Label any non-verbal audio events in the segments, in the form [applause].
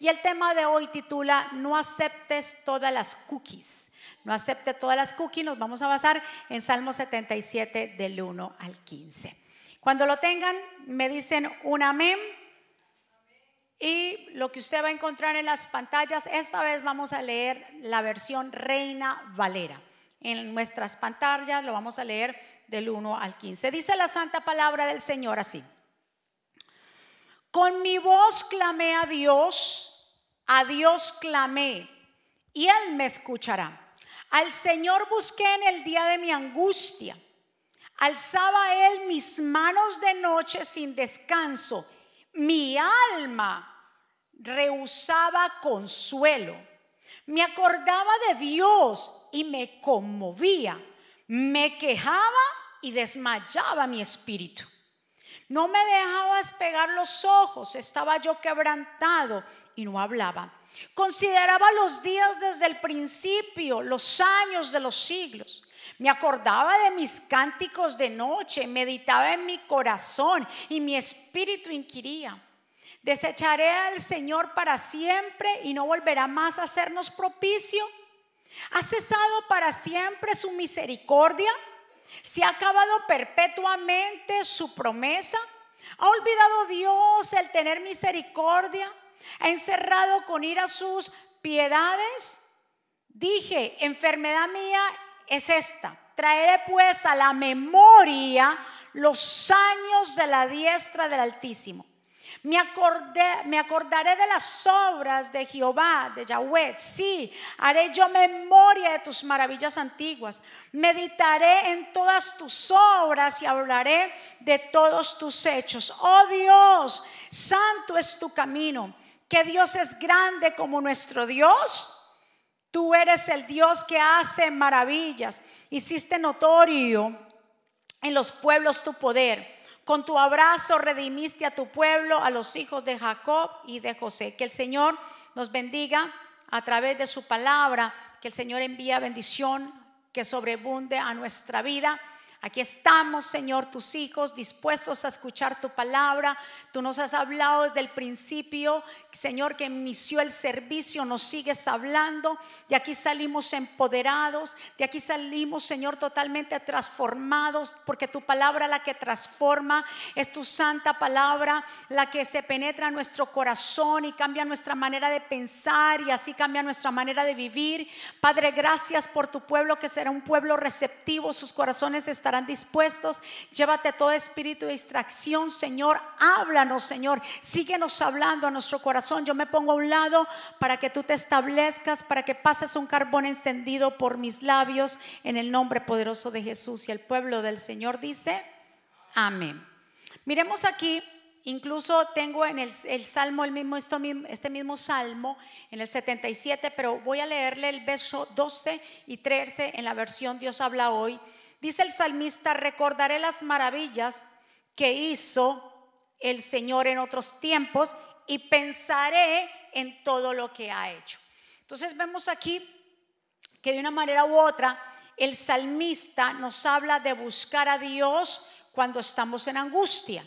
y el tema de hoy titula No aceptes todas las cookies. No acepte todas las cookies, nos vamos a basar en Salmo 77 del 1 al 15. Cuando lo tengan, me dicen un amén. Y lo que usted va a encontrar en las pantallas, esta vez vamos a leer la versión Reina Valera. En nuestras pantallas lo vamos a leer del 1 al 15. Dice la santa palabra del Señor así. Con mi voz clamé a Dios, a Dios clamé, y Él me escuchará. Al Señor busqué en el día de mi angustia. Alzaba Él mis manos de noche sin descanso. Mi alma rehusaba consuelo. Me acordaba de Dios y me conmovía. Me quejaba y desmayaba mi espíritu. No me dejaba despegar los ojos, estaba yo quebrantado y no hablaba. Consideraba los días desde el principio, los años de los siglos. Me acordaba de mis cánticos de noche, meditaba en mi corazón y mi espíritu inquiría. Desecharé al Señor para siempre y no volverá más a hacernos propicio. ¿Ha cesado para siempre su misericordia? ¿Se ha acabado perpetuamente su promesa? ¿Ha olvidado Dios el tener misericordia? ¿Ha encerrado con ira sus piedades? Dije, enfermedad mía es esta. Traeré pues a la memoria los años de la diestra del Altísimo. Me, acordaré de las obras de Jehová, de Yahweh. Sí, haré yo memoria de tus maravillas antiguas. Meditaré en todas tus obras y hablaré de todos tus hechos. Oh Dios, santo es tu camino. Que Dios es grande como nuestro Dios. Tú eres el Dios que hace maravillas. Hiciste notorio en los pueblos tu poder. Con tu abrazo redimiste a tu pueblo, a los hijos de Jacob y de José. Que el Señor nos bendiga a través de su palabra, que el Señor envía bendición que sobrebunde a nuestra vida Aquí estamos, Señor, tus hijos, dispuestos a escuchar tu palabra. Tú nos has hablado desde el principio, Señor, que inició el servicio, nos sigues hablando. De aquí salimos empoderados, de aquí salimos, Señor, totalmente transformados, porque tu palabra la que transforma, es tu santa palabra, la que se penetra en nuestro corazón y cambia nuestra manera de pensar y así cambia nuestra manera de vivir. Padre, gracias por tu pueblo que será un pueblo receptivo, sus corazones están estarán dispuestos. Llévate todo espíritu de distracción, Señor. Háblanos, Señor. Síguenos hablando a nuestro corazón. Yo me pongo a un lado para que tú te establezcas, para que pases un carbón encendido por mis labios en el nombre poderoso de Jesús. Y el pueblo del Señor dice, amén. Miremos aquí Incluso tengo en el, salmo, el mismo, este mismo salmo, en el 77, pero voy a leerle el verso 12 y 13 en la versión Dios habla hoy. Dice el salmista, recordaré las maravillas que hizo el Señor en otros tiempos y pensaré en todo lo que ha hecho. Entonces vemos aquí que de una manera u otra el salmista nos habla de buscar a Dios cuando estamos en angustia.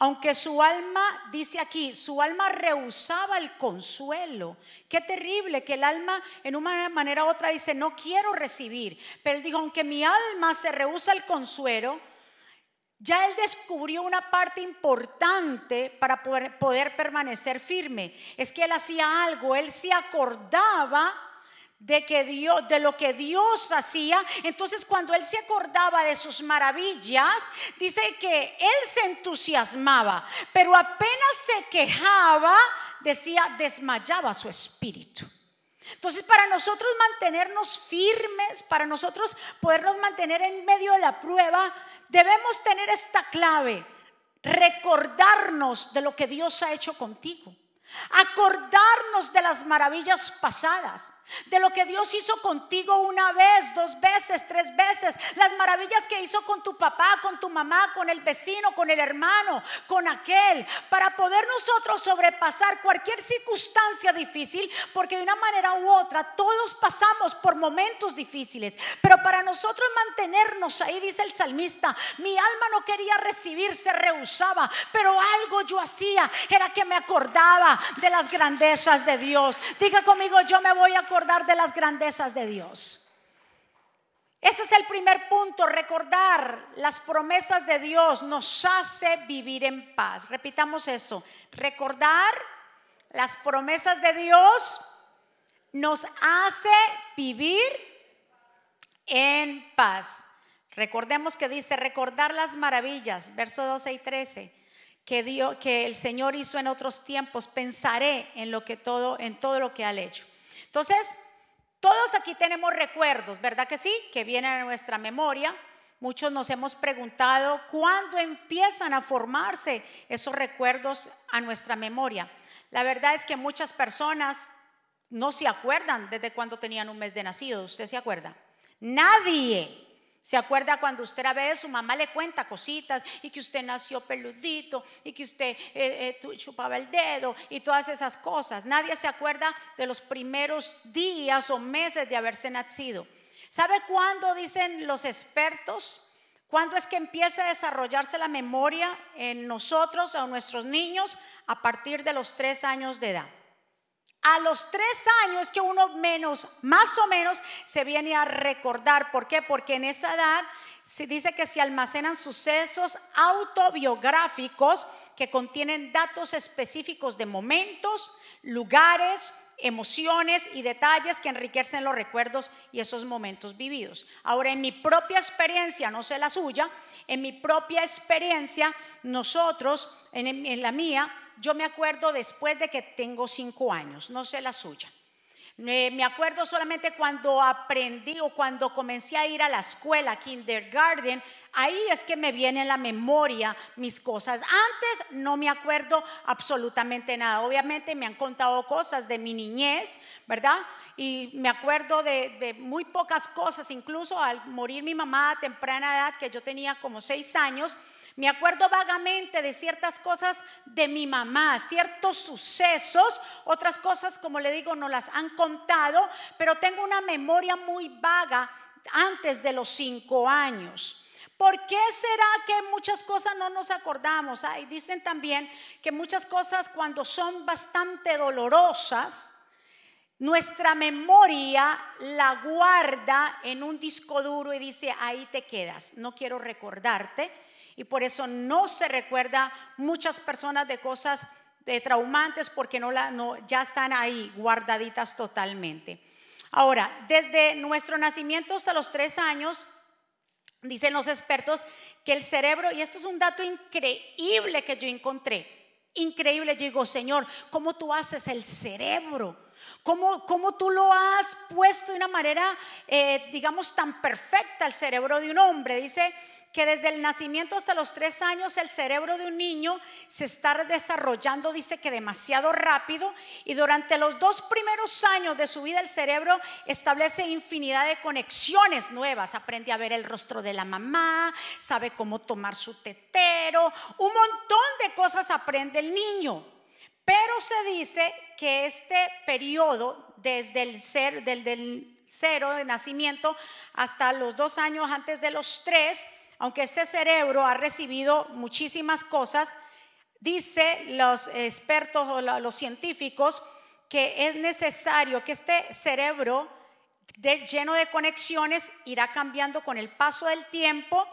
Aunque su alma, dice aquí, su alma rehusaba el consuelo. Qué terrible que el alma en una manera u otra dice, no quiero recibir. Pero él dijo, aunque mi alma se rehúsa el consuelo, ya él descubrió una parte importante para poder, poder permanecer firme. Es que él hacía algo, él se acordaba de que Dios de lo que Dios hacía, entonces cuando él se acordaba de sus maravillas, dice que él se entusiasmaba, pero apenas se quejaba, decía, desmayaba su espíritu. Entonces, para nosotros mantenernos firmes, para nosotros podernos mantener en medio de la prueba, debemos tener esta clave, recordarnos de lo que Dios ha hecho contigo. Acordarnos de las maravillas pasadas. De lo que Dios hizo contigo una vez, dos veces, tres veces, las maravillas que hizo con tu papá, con tu mamá, con el vecino, con el hermano, con aquel, para poder nosotros sobrepasar cualquier circunstancia difícil, porque de una manera u otra todos pasamos por momentos difíciles, pero para nosotros mantenernos ahí, dice el salmista, mi alma no quería recibir, se rehusaba, pero algo yo hacía, era que me acordaba de las grandezas de Dios. Diga conmigo, yo me voy a acordar de las grandezas de Dios. Ese es el primer punto, recordar las promesas de Dios nos hace vivir en paz. Repitamos eso, recordar las promesas de Dios nos hace vivir en paz. Recordemos que dice recordar las maravillas, verso 12 y 13, que, Dios, que el Señor hizo en otros tiempos. Pensaré en lo que todo, en todo lo que ha hecho. Entonces, todos aquí tenemos recuerdos, ¿verdad que sí? Que vienen a nuestra memoria. Muchos nos hemos preguntado cuándo empiezan a formarse esos recuerdos a nuestra memoria. La verdad es que muchas personas no se acuerdan desde cuando tenían un mes de nacido. ¿Usted se acuerda? Nadie. ¿Se acuerda cuando usted a veces su mamá le cuenta cositas y que usted nació peludito y que usted eh, eh, chupaba el dedo y todas esas cosas? Nadie se acuerda de los primeros días o meses de haberse nacido. ¿Sabe cuándo dicen los expertos? ¿Cuándo es que empieza a desarrollarse la memoria en nosotros o nuestros niños? A partir de los tres años de edad. A los tres años que uno menos, más o menos, se viene a recordar. ¿Por qué? Porque en esa edad se dice que se almacenan sucesos autobiográficos que contienen datos específicos de momentos, lugares, emociones y detalles que enriquecen los recuerdos y esos momentos vividos. Ahora, en mi propia experiencia, no sé la suya, en mi propia experiencia, nosotros, en, la mía, yo me acuerdo después de que tengo cinco años, no sé la suya. Me acuerdo solamente cuando aprendí o cuando comencé a ir a la escuela, kindergarten, ahí es que me viene en la memoria mis cosas. Antes no me acuerdo absolutamente nada. Obviamente me han contado cosas de mi niñez, ¿verdad? Y me acuerdo de, de muy pocas cosas, incluso al morir mi mamá a temprana edad, que yo tenía como seis años, me acuerdo vagamente de ciertas cosas de mi mamá, ciertos sucesos, otras cosas, como le digo, no las han contado, pero tengo una memoria muy vaga antes de los cinco años. ¿Por qué será que muchas cosas no nos acordamos? Y dicen también que muchas cosas cuando son bastante dolorosas, nuestra memoria la guarda en un disco duro y dice, ahí te quedas, no quiero recordarte y por eso no se recuerda muchas personas de cosas de traumantes porque no, la, no ya están ahí guardaditas totalmente. Ahora, desde nuestro nacimiento hasta los tres años, dicen los expertos que el cerebro, y esto es un dato increíble que yo encontré, increíble, yo digo, Señor, ¿cómo tú haces el cerebro? ¿Cómo, cómo tú lo has puesto de una manera, eh, digamos, tan perfecta el cerebro de un hombre? Dice que desde el nacimiento hasta los tres años el cerebro de un niño se está desarrollando, dice que demasiado rápido, y durante los dos primeros años de su vida el cerebro establece infinidad de conexiones nuevas, aprende a ver el rostro de la mamá, sabe cómo tomar su tetero, un montón de cosas aprende el niño. Pero se dice que este periodo, desde el del cero de nacimiento hasta los dos años antes de los tres, aunque este cerebro ha recibido muchísimas cosas, dice los expertos o los científicos que es necesario que este cerebro lleno de conexiones irá cambiando con el paso del tiempo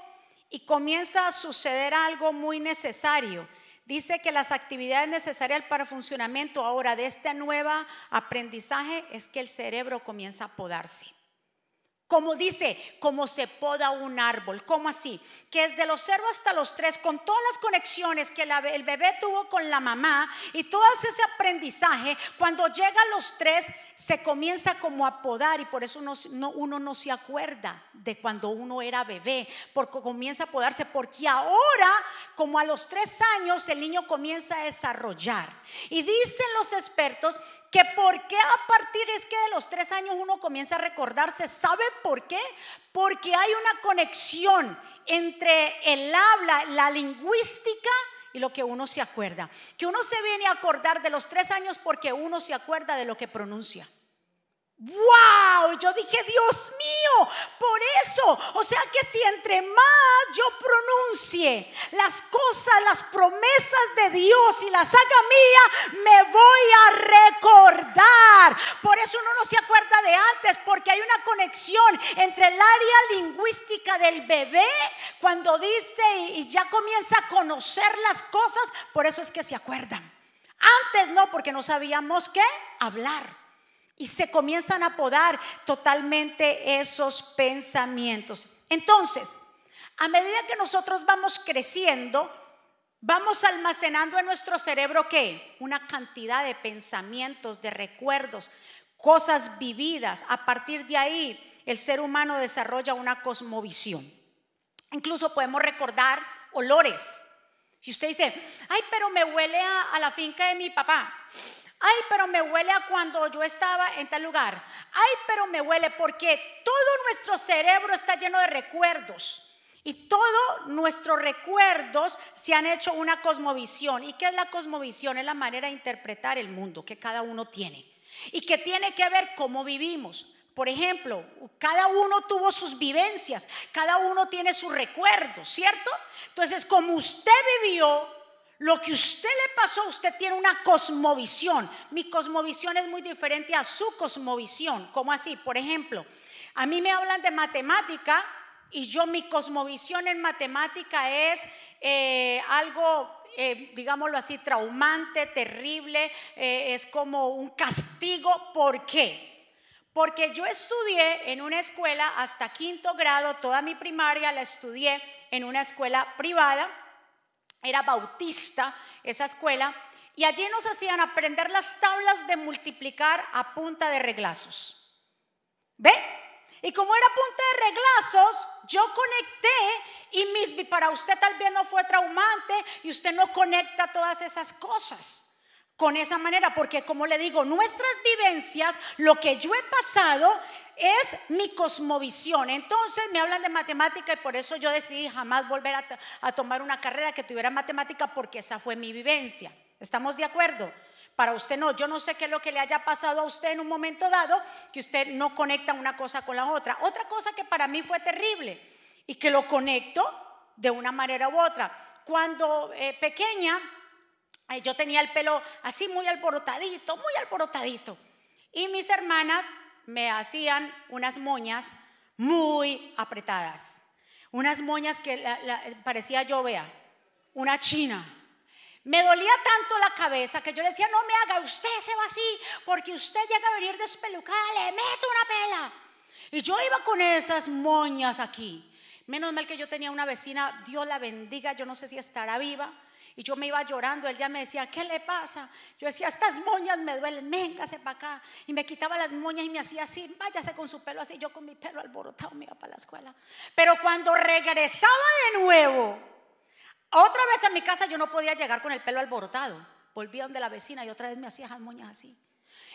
y comienza a suceder algo muy necesario. Dice que las actividades necesarias para el funcionamiento ahora de este nuevo aprendizaje es que el cerebro comienza a podarse. Como dice, como se poda un árbol. ¿Cómo así? Que es de los cero hasta los tres, con todas las conexiones que el bebé tuvo con la mamá y todo ese aprendizaje, cuando llega a los tres, se comienza como a podar y por eso uno no, se acuerda de cuando uno era bebé, porque comienza a podarse, porque ahora, como a los tres años, el niño comienza a desarrollar. Y dicen los expertos que por qué a partir es que de los tres años uno comienza a recordarse. ¿Sabe por qué? Porque hay una conexión entre el habla, la lingüística y lo que uno se acuerda. Que uno se viene a acordar de los tres años porque uno se acuerda de lo que pronuncia. ¡Wow! Yo dije, Dios mío, por eso. O sea que si entre más yo pronuncie las cosas, las promesas de Dios y las haga mía, me voy a recordar. Por eso uno no se acuerda de antes, porque hay una conexión entre el área lingüística del bebé cuando dice y ya comienza a conocer las cosas. Por eso es que se acuerdan. Antes no, porque no sabíamos qué hablar. Y se comienzan a podar totalmente esos pensamientos. Entonces, a medida que nosotros vamos creciendo, vamos almacenando en nuestro cerebro qué? Una cantidad de pensamientos, de recuerdos, cosas vividas. A partir de ahí, el ser humano desarrolla una cosmovisión. Incluso podemos recordar olores. Si usted dice, ay, pero me huele a, a la finca de mi papá. Ay, pero me huele a cuando yo estaba en tal lugar. Ay, pero me huele porque todo nuestro cerebro está lleno de recuerdos. Y todos nuestros recuerdos se han hecho una cosmovisión. ¿Y qué es la cosmovisión? Es la manera de interpretar el mundo que cada uno tiene. Y que tiene que ver cómo vivimos. Por ejemplo, cada uno tuvo sus vivencias, cada uno tiene sus recuerdos, ¿cierto? Entonces, como usted vivió, lo que usted le pasó, usted tiene una cosmovisión. Mi cosmovisión es muy diferente a su cosmovisión. ¿Cómo así? Por ejemplo, a mí me hablan de matemática y yo mi cosmovisión en matemática es eh, algo, eh, digámoslo así, traumante, terrible, eh, es como un castigo. ¿Por qué? Porque yo estudié en una escuela hasta quinto grado, toda mi primaria la estudié en una escuela privada era bautista esa escuela, y allí nos hacían aprender las tablas de multiplicar a punta de reglazos. ¿Ve? Y como era punta de reglazos, yo conecté y mis, para usted tal vez no fue traumante y usted no conecta todas esas cosas con esa manera, porque como le digo, nuestras vivencias, lo que yo he pasado es mi cosmovisión. Entonces me hablan de matemática y por eso yo decidí jamás volver a, tomar una carrera que tuviera matemática porque esa fue mi vivencia. ¿Estamos de acuerdo? Para usted no, yo no sé qué es lo que le haya pasado a usted en un momento dado, que usted no conecta una cosa con la otra. Otra cosa que para mí fue terrible y que lo conecto de una manera u otra. Cuando eh, pequeña, yo tenía el pelo así muy alborotadito, muy alborotadito. Y mis hermanas me hacían unas moñas muy apretadas. Unas moñas que parecía yo, una china. Me dolía tanto la cabeza que yo le decía, no me haga, usted se va así, porque usted llega a venir despelucada, le meto una pela. Y yo iba con esas moñas aquí. Menos mal que yo tenía una vecina, Dios la bendiga, yo no sé si estará viva, y yo me iba llorando, él ya me decía, ¿qué le pasa? Yo decía, estas moñas me duelen, véngase para acá. Y me quitaba las moñas y me hacía así, váyase con su pelo así, yo con mi pelo alborotado me iba para la escuela. Pero cuando regresaba de nuevo, otra vez a mi casa yo no podía llegar con el pelo alborotado. Volvía donde la vecina y otra vez me hacía las moñas así.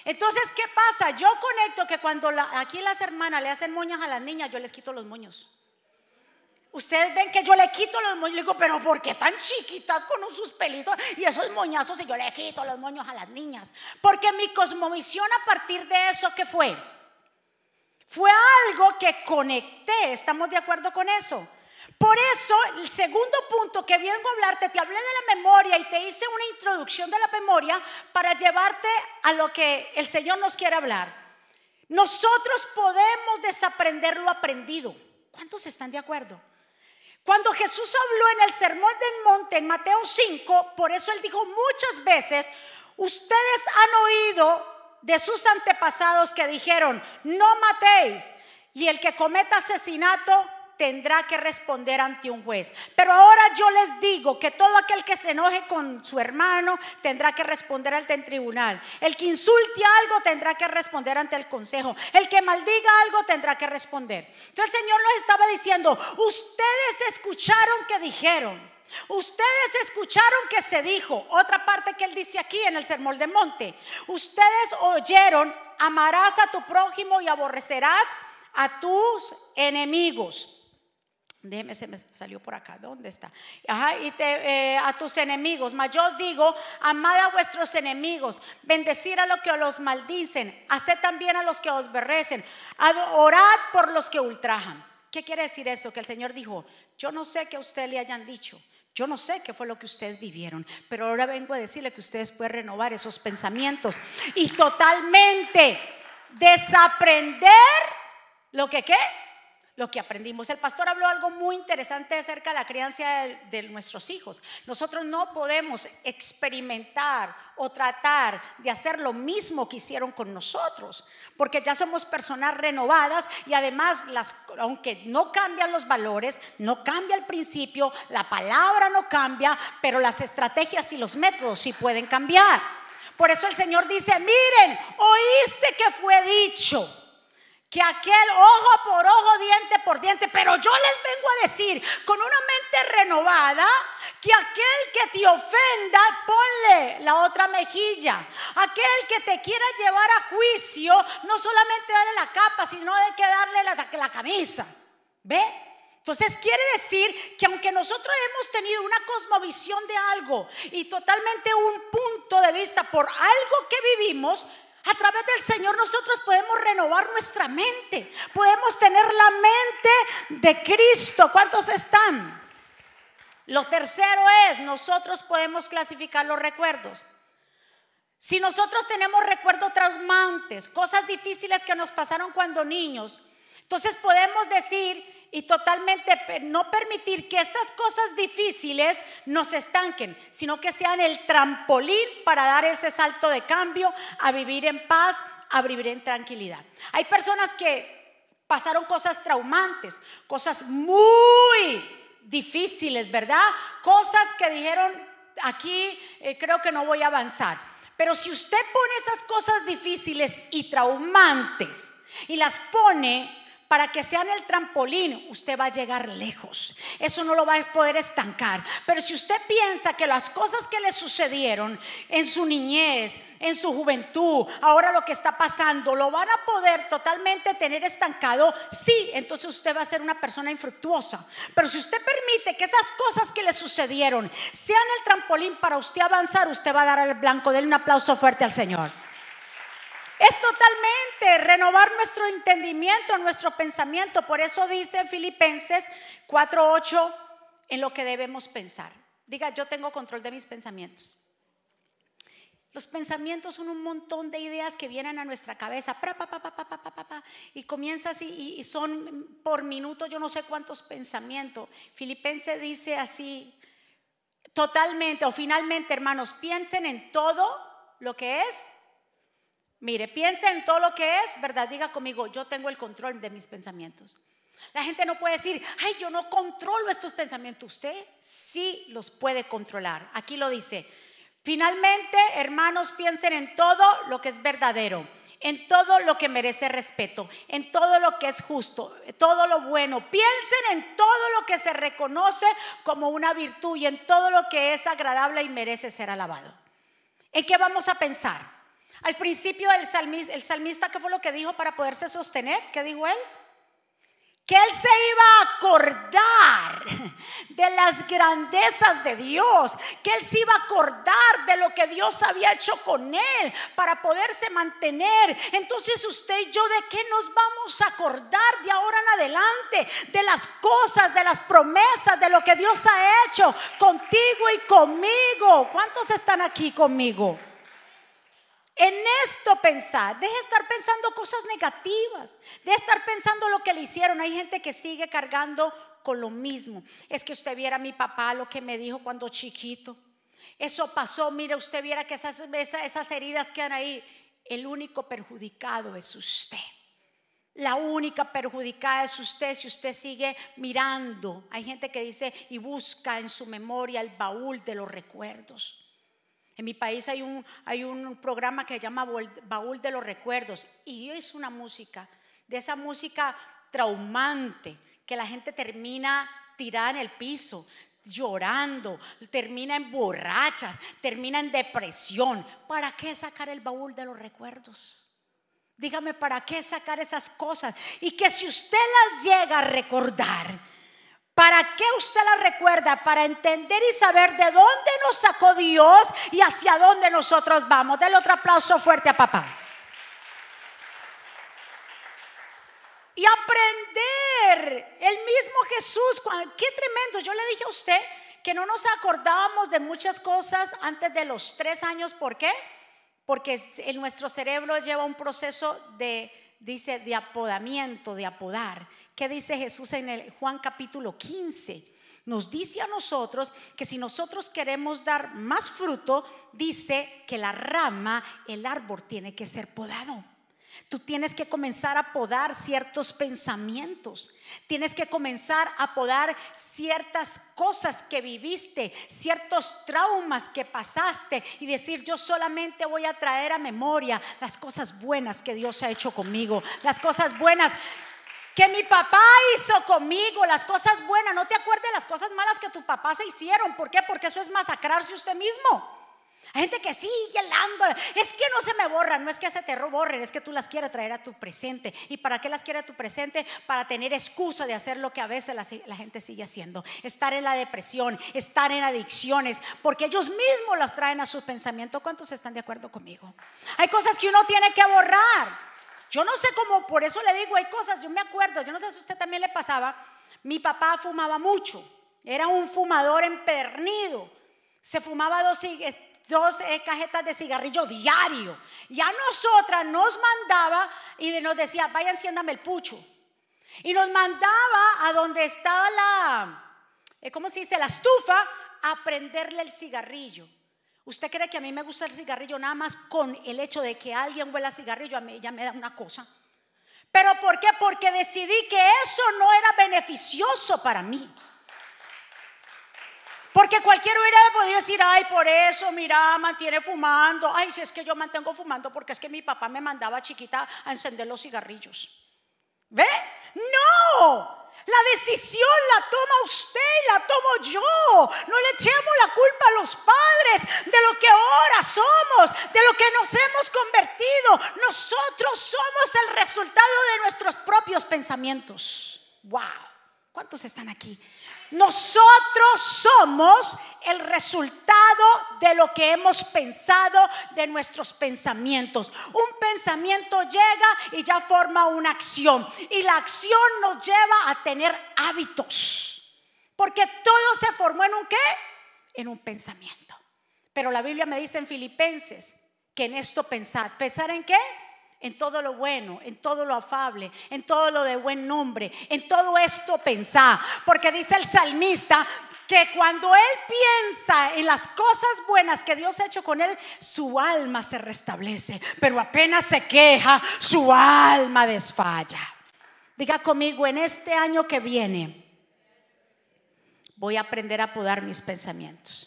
Entonces, ¿qué pasa? Yo conecto que cuando aquí las hermanas le hacen moñas a las niñas, yo les quito los moños. Ustedes ven que yo le quito los moños, le digo, pero ¿por qué tan chiquitas con sus pelitos y esos moñazos y yo le quito los moños a las niñas? Porque mi cosmovisión a partir de eso, ¿qué fue? Fue algo que conecté, ¿estamos de acuerdo con eso? Por eso, el segundo punto que vengo a hablarte, te hablé de la memoria y te hice una introducción de la memoria para llevarte a lo que el Señor nos quiere hablar. Nosotros podemos desaprender lo aprendido. ¿Cuántos están de acuerdo? Cuando Jesús habló en el Sermón del Monte, en Mateo 5, por eso él dijo muchas veces, ustedes han oído de sus antepasados que dijeron, no matéis. y el que cometa asesinato tendrá que responder ante un juez. Pero ahora yo les digo que todo aquel que se enoje con su hermano tendrá que responder ante el tribunal. El que insulte algo tendrá que responder ante el consejo. El que maldiga algo tendrá que responder. Entonces el Señor nos estaba diciendo, ustedes escucharon que dijeron. Ustedes escucharon que se dijo, otra parte que él dice aquí en el Sermón de Monte, ustedes oyeron, amarás a tu prójimo y aborrecerás a tus enemigos. Déjeme, se me salió por acá. ¿Dónde está? Ajá, y te, eh, a tus enemigos. Mas yo os digo, amad a vuestros enemigos, bendecir a los que los maldicen, haced también a los que os berrecen, orad por los que ultrajan. ¿Qué quiere decir eso? Que el Señor dijo, yo no sé que a usted le hayan dicho, yo no sé qué fue lo que ustedes vivieron, pero ahora vengo a decirle que ustedes pueden renovar esos pensamientos y totalmente desaprender lo que qué lo que aprendimos. El pastor habló algo muy interesante acerca de la crianza de, nuestros hijos. Nosotros no podemos experimentar o tratar de hacer lo mismo que hicieron con nosotros, porque ya somos personas renovadas y además, las, aunque no cambian los valores, no cambia el principio, la palabra no cambia, pero las estrategias y los métodos sí pueden cambiar. Por eso el Señor dice, miren, oíste que fue dicho que aquel ojo por ojo, diente por diente, pero yo les vengo a decir con una mente renovada que aquel que te ofenda, ponle la otra mejilla. Aquel que te quiera llevar a juicio, no solamente darle la capa, sino hay que darle la, la camisa. ¿Ve? Entonces quiere decir que aunque nosotros hemos tenido una cosmovisión de algo y totalmente un punto de vista por algo que vivimos, a través del Señor nosotros podemos renovar nuestra mente. Podemos tener la mente de Cristo. ¿Cuántos están? Lo tercero es, nosotros podemos clasificar los recuerdos. Si nosotros tenemos recuerdos traumantes, cosas difíciles que nos pasaron cuando niños, entonces podemos decir y totalmente no permitir que estas cosas difíciles nos estanquen, sino que sean el trampolín para dar ese salto de cambio a vivir en paz, a vivir en tranquilidad. Hay personas que pasaron cosas traumantes, cosas muy difíciles, ¿verdad? Cosas que dijeron, aquí eh, creo que no voy a avanzar. Pero si usted pone esas cosas difíciles y traumantes y las pone para que sean el trampolín, usted va a llegar lejos. Eso no lo va a poder estancar. Pero si usted piensa que las cosas que le sucedieron en su niñez, en su juventud, ahora lo que está pasando, lo van a poder totalmente tener estancado, sí, entonces usted va a ser una persona infructuosa. Pero si usted permite que esas cosas que le sucedieron sean el trampolín para usted avanzar, usted va a dar al blanco. Denle un aplauso fuerte al Señor. Es totalmente renovar nuestro entendimiento, nuestro pensamiento. Por eso dice Filipenses 4:8 en lo que debemos pensar. Diga, yo tengo control de mis pensamientos. Los pensamientos son un montón de ideas que vienen a nuestra cabeza y comienza así y, son por minuto yo no sé cuántos pensamientos. Filipenses dice así, totalmente o finalmente hermanos, piensen en todo lo que es Mire, piense en todo lo que es, ¿verdad? Diga conmigo, yo tengo el control de mis pensamientos. La gente no puede decir, ay, yo no controlo estos pensamientos. Usted sí los puede controlar. Aquí lo dice. Finalmente, hermanos, piensen en todo lo que es verdadero, en todo lo que merece respeto, en todo lo que es justo, todo lo bueno. Piensen en todo lo que se reconoce como una virtud y en todo lo que es agradable y merece ser alabado. ¿En qué vamos a pensar? Al principio el salmista, el salmista, ¿qué fue lo que dijo para poderse sostener? ¿Qué dijo él? Que él se iba a acordar de las grandezas de Dios, que él se iba a acordar de lo que Dios había hecho con él para poderse mantener. Entonces usted y yo, ¿de qué nos vamos a acordar de ahora en adelante? De las cosas, de las promesas, de lo que Dios ha hecho contigo y conmigo. ¿Cuántos están aquí conmigo? En esto pensar, deje de estar pensando cosas negativas, de estar pensando lo que le hicieron. Hay gente que sigue cargando con lo mismo. Es que usted viera a mi papá lo que me dijo cuando chiquito. Eso pasó, mire, usted viera que esas, esas heridas quedan ahí. El único perjudicado es usted. La única perjudicada es usted si usted sigue mirando. Hay gente que dice y busca en su memoria el baúl de los recuerdos. En mi país hay un, hay un programa que se llama Baúl de los Recuerdos y es una música, de esa música traumante, que la gente termina tirada en el piso, llorando, termina en borrachas, termina en depresión. ¿Para qué sacar el baúl de los recuerdos? Dígame, ¿para qué sacar esas cosas? Y que si usted las llega a recordar, ¿para qué usted las recuerda? Para entender y saber de dónde nos sacó Dios y hacia dónde nosotros vamos. Dale otro aplauso fuerte a papá. y aprender. El mismo Jesús, qué tremendo. Yo le dije a usted que no nos acordábamos de muchas cosas antes de los tres años. ¿Por qué? Porque en nuestro cerebro lleva un proceso de, dice, de apodamiento, de apodar. ¿Qué dice Jesús en el Juan capítulo 15? Nos dice a nosotros que si nosotros queremos dar más fruto, dice que la rama, el árbol tiene que ser podado. Tú tienes que comenzar a podar ciertos pensamientos. Tienes que comenzar a podar ciertas cosas que viviste, ciertos traumas que pasaste y decir, yo solamente voy a traer a memoria las cosas buenas que Dios ha hecho conmigo, las cosas buenas que mi papá hizo conmigo, las cosas buenas. No te acuerdes de las cosas malas que tu papá se hicieron. ¿Por qué? Porque eso es masacrarse usted mismo. Hay gente que sigue helando. Es que no se me borran, no es que se te borren, es que tú las quieres traer a tu presente. ¿Y para qué las quiere a tu presente? Para tener excusa de hacer lo que a veces la, gente sigue haciendo. Estar en la depresión, estar en adicciones, porque ellos mismos las traen a su pensamiento. ¿Cuántos están de acuerdo conmigo? Hay cosas que uno tiene que borrar. Yo no sé cómo, por eso le digo, hay cosas, yo me acuerdo, yo no sé si a usted también le pasaba. Mi papá fumaba mucho, era un fumador empernido. Se fumaba dos cigarros dos eh, cajetas de cigarrillo diario. Y a nosotras nos mandaba y nos decía, vaya, enciéndame el pucho. Y nos mandaba a donde estaba la, eh, ¿cómo se dice? La estufa, a prenderle el cigarrillo. ¿Usted cree que a mí me gusta el cigarrillo nada más con el hecho de que alguien huela cigarrillo? A mí ya me da una cosa. ¿Pero por qué? Porque decidí que eso no era beneficioso para mí. Porque cualquiera hubiera podido decir, ay, por eso, mira, mantiene fumando. Ay, si es que yo mantengo fumando porque es que mi papá me mandaba chiquita a encender los cigarrillos. ¿Ve? No. La decisión la toma usted y la tomo yo. No le echemos la culpa a los padres de lo que ahora somos, de lo que nos hemos convertido. Nosotros somos el resultado de nuestros propios pensamientos. ¡Wow! ¿Cuántos están aquí? Nosotros somos el resultado de lo que hemos pensado, de nuestros pensamientos. Un pensamiento llega y ya forma una acción. Y la acción nos lleva a tener hábitos. Porque todo se formó en un qué? En un pensamiento. Pero la Biblia me dice en Filipenses que en esto pensar. ¿Pensar en qué? En todo lo bueno, en todo lo afable, en todo lo de buen nombre, en todo esto pensar. Porque dice el salmista que cuando él piensa en las cosas buenas que Dios ha hecho con él, su alma se restablece. Pero apenas se queja, su alma desfalla. Diga conmigo, en este año que viene, voy a aprender a podar mis pensamientos.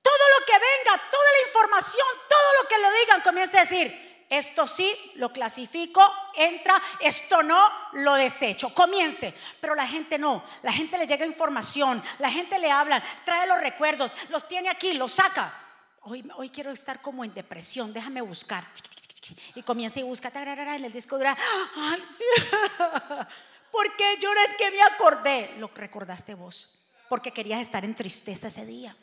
Todo lo que venga, toda la información, todo lo que le digan, comience a decir, esto sí lo clasifico, entra, esto no lo desecho. Comience, pero la gente no, la gente le llega información, la gente le habla, trae los recuerdos, los tiene aquí, los saca. Hoy, hoy quiero estar como en depresión, déjame buscar. Y comienza y busca en el disco dura. Ay, sí. [laughs] Porque yo es que me acordé. Lo recordaste vos. Porque querías estar en tristeza ese día.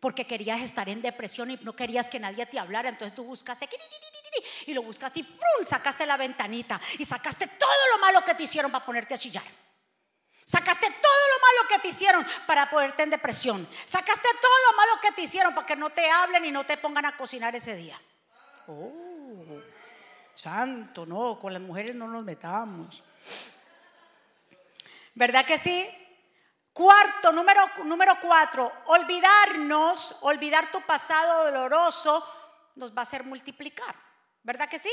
Porque querías estar en depresión y no querías que nadie te hablara. Entonces tú buscaste y lo buscaste y ¡frum! sacaste la ventanita y sacaste todo lo malo que te hicieron para ponerte a chillar. Sacaste todo lo malo que te hicieron para ponerte en depresión. Sacaste todo lo malo que te hicieron para que no te hablen y no te pongan a cocinar ese día. Oh, santo, no, con las mujeres no nos metamos. ¿Verdad que sí? Cuarto, número, número cuatro, olvidarnos, olvidar tu pasado doloroso nos va a hacer multiplicar. ¿Verdad que sí?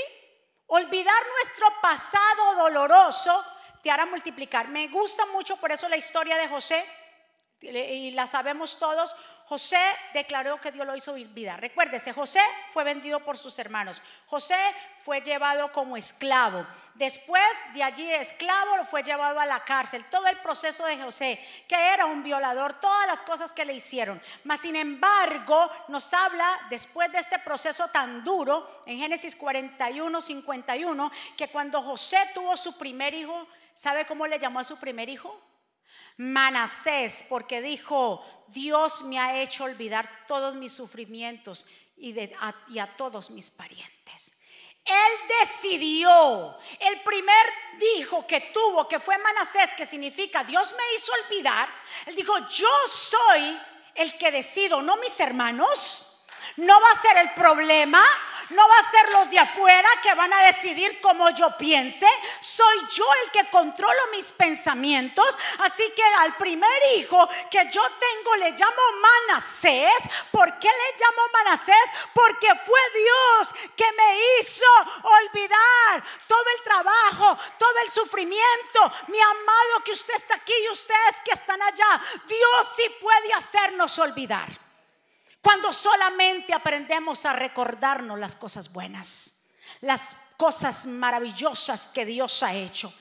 Olvidar nuestro pasado doloroso te hará multiplicar. Me gusta mucho por eso la historia de José y la sabemos todos. José declaró que Dios lo hizo olvidar. Recuérdese, José fue vendido por sus hermanos. José fue llevado como esclavo. Después de allí de esclavo lo fue llevado a la cárcel. Todo el proceso de José, que era un violador, todas las cosas que le hicieron. Mas sin embargo, nos habla después de este proceso tan duro en Génesis 41, 51, que cuando José tuvo su primer hijo, ¿sabe cómo le llamó a su primer hijo? Manasés, porque dijo, Dios me ha hecho olvidar todos mis sufrimientos y, a, todos mis parientes. Él decidió, el primer dijo que tuvo, que fue Manasés, que significa Dios me hizo olvidar. Él dijo, yo soy el que decido, no mis hermanos. No va a ser el problema, no va a ser los de afuera que van a decidir como yo piense. Soy yo el que controlo mis pensamientos. Así que al primer hijo que yo tengo le llamo Manasés. ¿Por qué le llamo Manasés? Porque fue Dios que me hizo olvidar todo el trabajo, todo el sufrimiento. Mi amado que usted está aquí y ustedes que están allá. Dios sí puede hacernos olvidar. Cuando solamente aprendemos a recordarnos las cosas buenas, las cosas maravillosas que Dios ha hecho.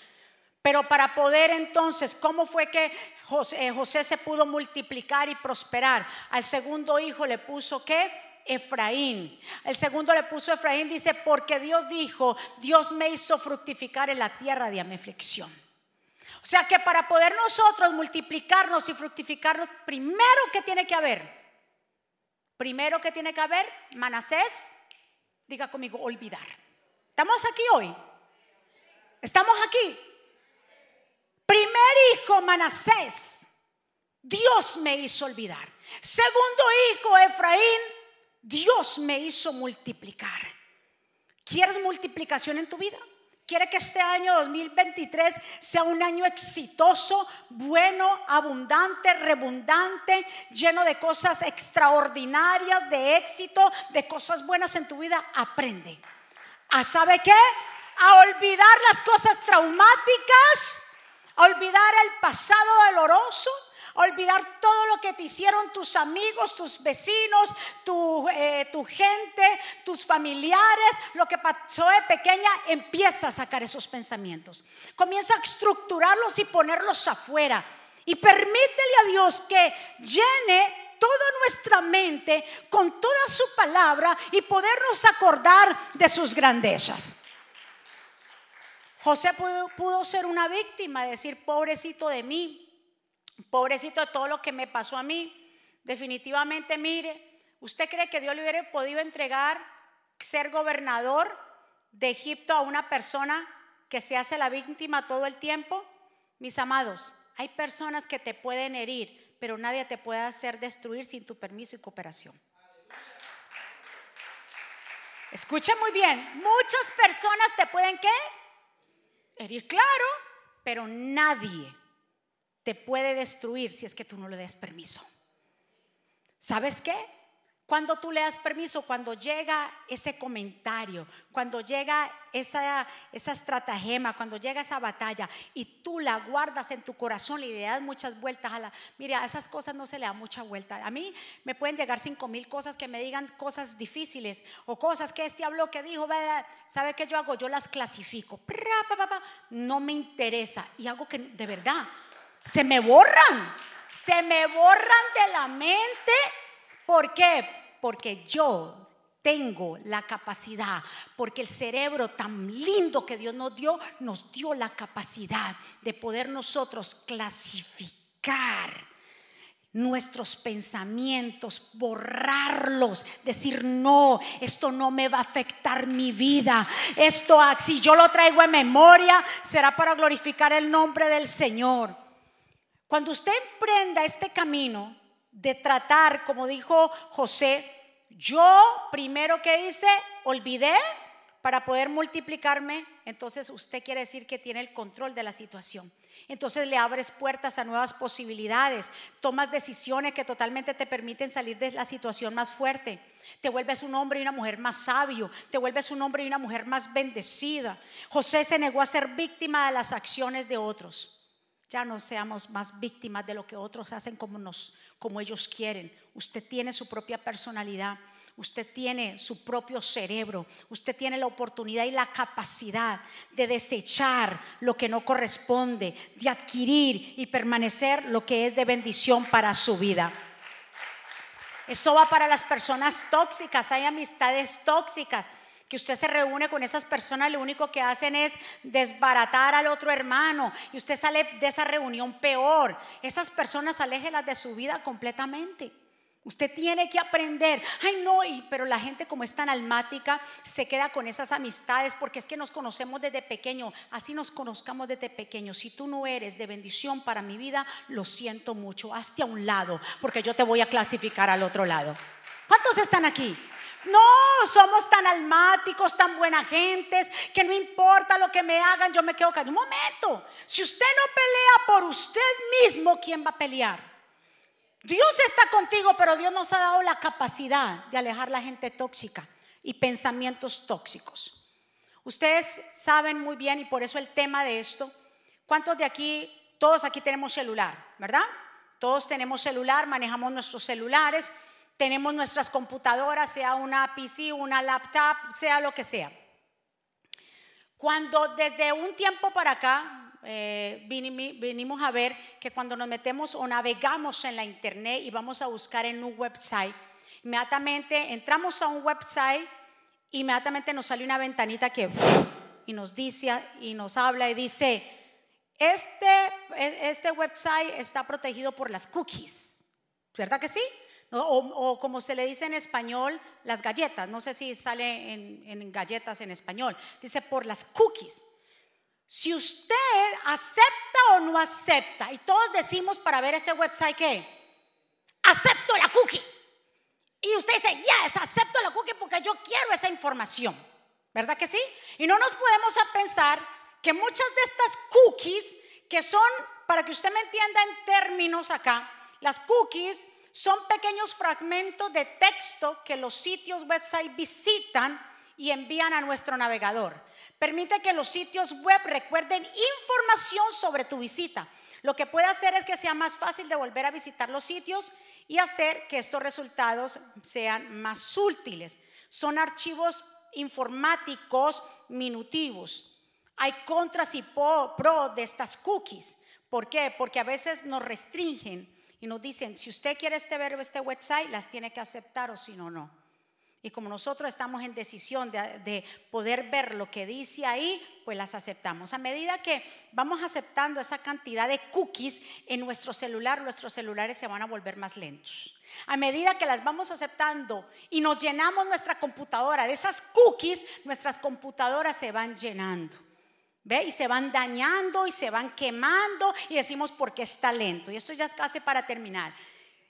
Pero para poder entonces, ¿cómo fue que José, José, se pudo multiplicar y prosperar? Al segundo hijo le puso qué? Efraín. El segundo le puso Efraín, dice, porque Dios dijo, Dios me hizo fructificar en la tierra de mi. O sea que para poder nosotros multiplicarnos y fructificarnos, primero que tiene que haber Primero que tiene que haber, Manasés, diga conmigo, olvidar. ¿Estamos aquí hoy? ¿Estamos aquí? Primer hijo, Manasés, Dios me hizo olvidar. Segundo hijo, Efraín, Dios me hizo multiplicar. ¿Quieres multiplicación en tu vida? Quiere que este año 2023 sea un año exitoso, bueno, abundante, redundante, lleno de cosas extraordinarias, de éxito, de cosas buenas en tu vida. Aprende. ¿A sabe qué? A olvidar las cosas traumáticas, a olvidar el pasado doloroso olvidar todo lo que te hicieron tus amigos, tus vecinos, tu, eh, tu gente, tus familiares, lo que pasó de pequeña, empieza a sacar esos pensamientos. Comienza a estructurarlos y ponerlos afuera. Y permítele a Dios que llene toda nuestra mente con toda su palabra y podernos acordar de sus grandezas. José pudo, pudo, ser una víctima, decir, pobrecito de mí, pobrecito de todo lo que me pasó a mí. Definitivamente, mire, ¿usted cree que Dios le hubiera podido entregar ser gobernador de Egipto a una persona que se hace la víctima todo el tiempo? Mis amados, hay personas que te pueden herir, pero nadie te puede hacer destruir sin tu permiso y cooperación. Escucha muy bien, muchas personas te pueden qué? Herir, claro, pero nadie te puede destruir si es que tú no le des permiso. ¿Sabes qué? Cuando tú le das permiso, cuando llega ese comentario, cuando llega esa, esa estratagema, cuando llega esa batalla y tú la guardas en tu corazón y le das muchas vueltas a la... Mira, a esas cosas no se le da mucha vuelta. A mí me pueden llegar cinco mil cosas que me digan cosas difíciles o cosas que este habló, que dijo, ¿sabe qué yo hago? Yo las clasifico. No me interesa y hago que de verdad se me borran, se me borran de la mente. ¿Por qué? Porque yo tengo la capacidad, porque el cerebro tan lindo que Dios nos dio, nos dio la capacidad de poder nosotros clasificar nuestros pensamientos, borrarlos, decir, no, esto no me va a afectar mi vida. Esto, si yo lo traigo en memoria, será para glorificar el nombre del Señor. Cuando usted emprenda este camino de tratar, como dijo José, yo primero que hice, olvidé para poder multiplicarme, entonces usted quiere decir que tiene el control de la situación. Entonces le abres puertas a nuevas posibilidades, tomas decisiones que totalmente te permiten salir de la situación más fuerte. Te vuelves un hombre y una mujer más sabio, te vuelves un hombre y una mujer más bendecida. José se negó a ser víctima de las acciones de otros. Ya no seamos más víctimas de lo que otros hacen como nos como ellos quieren. Usted tiene su propia personalidad. Usted tiene su propio cerebro, usted tiene la oportunidad y la capacidad de desechar lo que no corresponde, de adquirir y permanecer lo que es de bendición para su vida. Esto va para las personas tóxicas, hay amistades tóxicas que usted se reúne con esas personas, lo único que hacen es desbaratar al otro hermano y usted sale de esa reunión peor. Esas personas aléjelas de su vida completamente. Usted tiene que aprender. Ay, no, pero la gente como es tan almática se queda con esas amistades porque es que nos conocemos desde pequeño. Así nos conozcamos desde pequeño. Si tú no eres de bendición para mi vida, lo siento mucho. Hazte a un lado porque yo te voy a clasificar al otro lado. ¿Cuántos están aquí? No, somos tan almáticos, tan buena gentes, que no importa lo que me hagan, yo me quedo callado. Un momento, si usted no pelea por usted mismo, ¿quién va a pelear? Dios está contigo, pero Dios nos ha dado la capacidad de alejar la gente tóxica y pensamientos tóxicos. Ustedes saben muy bien y por eso el tema de esto, ¿cuántos de aquí, todos aquí tenemos celular, verdad? Todos tenemos celular, manejamos nuestros celulares, tenemos nuestras computadoras, sea una PC, una laptop, sea lo que sea. Cuando desde un tiempo para acá, eh, vinimos a ver que cuando nos metemos o navegamos en la internet y vamos a buscar en un website, inmediatamente entramos a un website, inmediatamente nos sale una ventanita que y nos dice y nos habla y dice, este, e, este website está protegido por las cookies, ¿verdad que sí? O, como se le dice en español, las galletas, no sé si sale en galletas en español, dice por las cookies. Si usted acepta o no acepta, y todos decimos para ver ese website que acepto la cookie. Y usted dice, yes, acepto la cookie porque yo quiero esa información. ¿Verdad que sí? Y no nos podemos a pensar que muchas de estas cookies, que son, para que usted me entienda en términos acá, las cookies son pequeños fragmentos de texto que los sitios website visitan y envían a nuestro navegador. Permite que los sitios web recuerden información sobre tu visita. Lo que puede hacer es que sea más fácil de volver a visitar los sitios y hacer que estos resultados sean más útiles. Son archivos informáticos minutivos. Hay contras y pro de estas cookies. ¿Por qué? Porque a veces nos restringen y nos dicen, si usted quiere este ver este website, las tiene que aceptar o si no, no. Y como nosotros estamos en decisión de, poder ver lo que dice ahí, pues las aceptamos. A medida que vamos aceptando esa cantidad de cookies en nuestro celular, nuestros celulares se van a volver más lentos. A medida que las vamos aceptando y nos llenamos nuestra computadora de esas cookies, nuestras computadoras se van llenando. Y se van dañando y se van quemando y decimos porque está lento. Y esto ya es casi para terminar.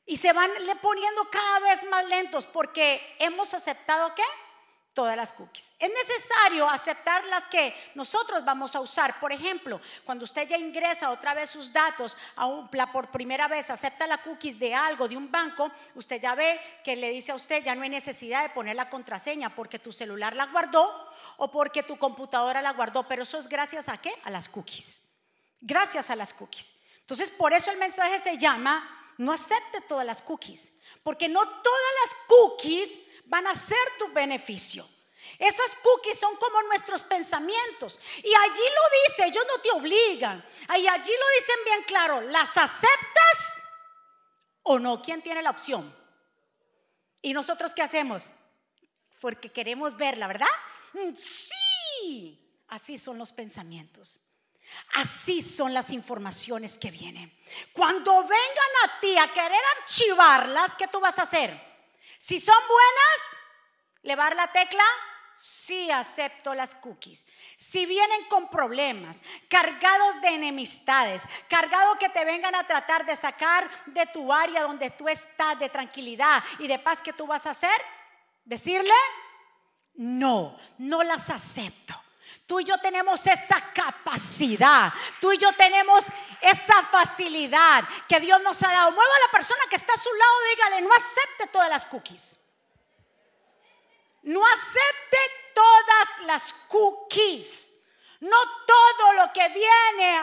Y se van le poniendo cada vez más lentos porque hemos aceptado qué? Todas las cookies. Es necesario aceptar las que nosotros vamos a usar. Por ejemplo, cuando usted ya ingresa otra vez sus datos a por primera vez, acepta la cookies de algo, de un banco, usted ya ve que le dice a usted ya no hay necesidad de poner la contraseña porque tu celular la guardó o porque tu computadora la guardó. Pero eso es gracias a qué? A las cookies. Gracias a las cookies. Entonces, por eso el mensaje se llama no acepte todas las cookies, porque no todas las cookies van a ser tu beneficio. Esas cookies son como nuestros pensamientos. Y allí lo dice, ellos no te obligan. Y allí lo dicen bien claro, ¿las aceptas o no? ¿Quién tiene la opción? ¿Y nosotros qué hacemos? Porque queremos verla, ¿verdad? Mm, sí, así son los pensamientos. Así son las informaciones que vienen. Cuando vengan a ti a querer archivarlas, ¿qué tú vas a hacer? Si son buenas, levar la tecla, sí acepto las cookies. Si vienen con problemas, cargados de enemistades, cargados que te vengan a tratar de sacar de tu área donde tú estás, de tranquilidad y de paz, ¿qué tú vas a hacer? Decirle, No, no las acepto. Tú y yo tenemos esa capacidad. Tú y yo tenemos esa facilidad que Dios nos ha dado. Mueva a la persona que está a su lado, dígale, no acepte todas las cookies. No acepte todas las cookies. No todo lo que viene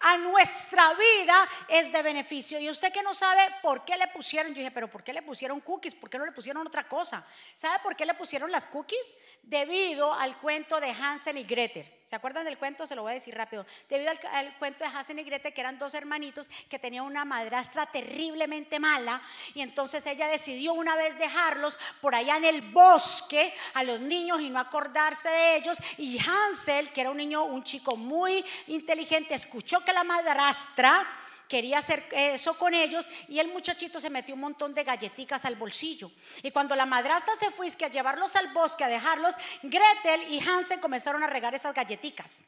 a nuestra vida es de beneficio. Y usted que no sabe por qué le pusieron, yo dije, pero ¿por qué le pusieron cookies? ¿Por qué no le pusieron otra cosa? ¿Sabe por qué le pusieron las cookies? Debido al cuento de Hansel y Gretel. ¿Se acuerdan del cuento? Se lo voy a decir rápido. Debido al, cuento de Hansel y Gretel, que eran dos hermanitos que tenían una madrastra terriblemente mala, y entonces ella decidió una vez dejarlos por allá en el bosque a los niños y no acordarse de ellos. Y Hansel, que era un niño, un chico muy inteligente, escuchó que la madrastra quería hacer eso con ellos y el muchachito se metió un montón de galletitas al bolsillo. Y cuando la madrastra se fue a llevarlos al bosque, a dejarlos, Gretel y Hansen comenzaron a regar esas galletitas.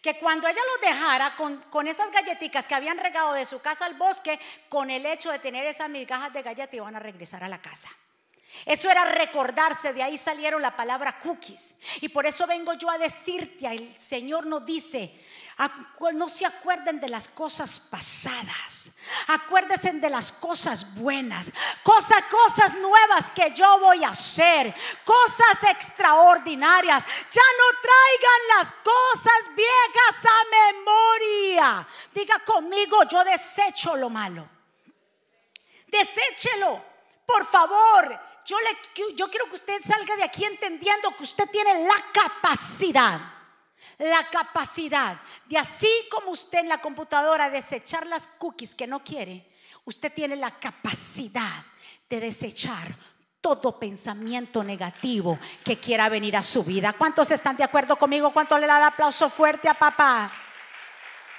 Que cuando ella los dejara con, esas galletitas que habían regado de su casa al bosque, con el hecho de tener esas migajas de galleta iban a regresar a la casa. Eso era recordarse, de ahí salieron la palabra cookies. Y por eso vengo yo a decirte, el Señor nos dice, no se acuerden de las cosas pasadas, acuérdense de las cosas buenas, cosas, cosas nuevas que yo voy a hacer, cosas extraordinarias. Ya no traigan las cosas viejas a memoria. Diga conmigo, yo desecho lo malo. Deséchelo, por favor. Yo, le, yo quiero que usted salga de aquí entendiendo que usted tiene la capacidad la capacidad de así como usted en la computadora desechar las cookies que no quiere, usted tiene la capacidad de desechar todo pensamiento negativo que quiera venir a su vida. ¿Cuántos están de acuerdo conmigo? ¿Cuánto le da el aplauso fuerte a papá?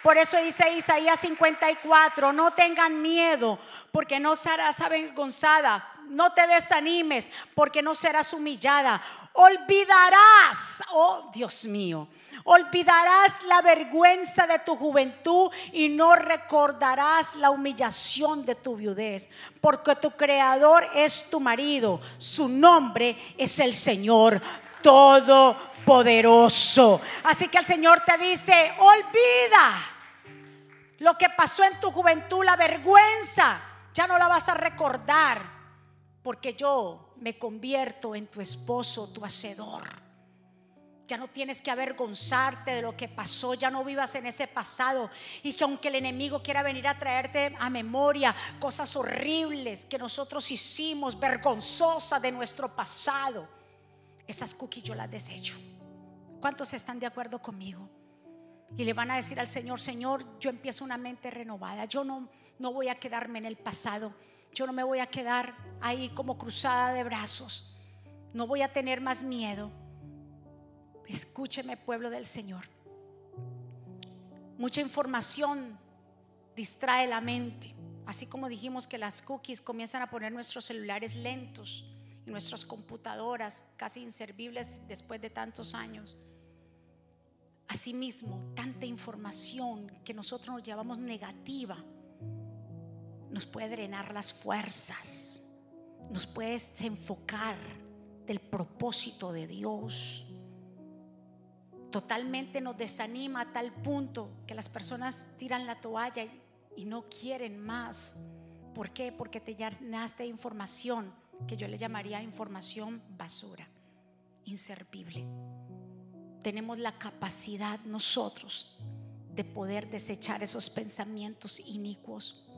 Por eso dice Isaías 54, no tengan miedo porque no serás avergonzada, no te desanimes porque no serás humillada, olvidarás, oh Dios mío, Olvidarás la vergüenza de tu juventud y no recordarás la humillación de tu viudez, porque tu creador es tu marido, su nombre es el Señor Todopoderoso. Así que el Señor te dice, olvida lo que pasó en tu juventud, la vergüenza, ya no la vas a recordar, porque yo me convierto en tu esposo, tu hacedor. Ya no tienes que avergonzarte de lo que pasó, ya no vivas en ese pasado. Y que aunque el enemigo quiera venir a traerte a memoria cosas horribles que nosotros hicimos, vergonzosas de nuestro pasado, esas cookies yo las desecho. ¿Cuántos están de acuerdo conmigo? Y le van a decir al Señor, Señor, yo empiezo una mente renovada. Yo no, no voy a quedarme en el pasado. Yo no me voy a quedar ahí como cruzada de brazos. No voy a tener más miedo Escúcheme, pueblo del Señor. Mucha información distrae la mente. Así como dijimos que las cookies comienzan a poner nuestros celulares lentos y nuestras computadoras casi inservibles después de tantos años. Asimismo, tanta información que nosotros nos llevamos negativa nos puede drenar las fuerzas, nos puede desenfocar del propósito de Dios totalmente nos desanima a tal punto que las personas tiran la toalla y, no quieren más. ¿Por qué? Porque te llenaste información que yo le llamaría información basura, inservible. Tenemos la capacidad nosotros de poder desechar esos pensamientos inicuos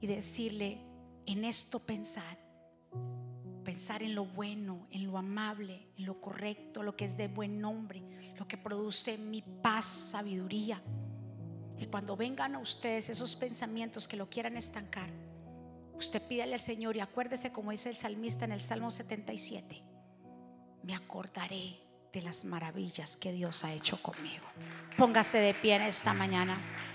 y decirle, en esto pensar, pensar en lo bueno, en lo amable, en lo correcto, lo que es de buen nombre, lo que produce mi paz, sabiduría. Y cuando vengan a ustedes esos pensamientos que lo quieran estancar, usted pídale al Señor y acuérdese como dice el salmista en el Salmo 77, me acordaré de las maravillas que Dios ha hecho conmigo. Póngase de pie en esta mañana.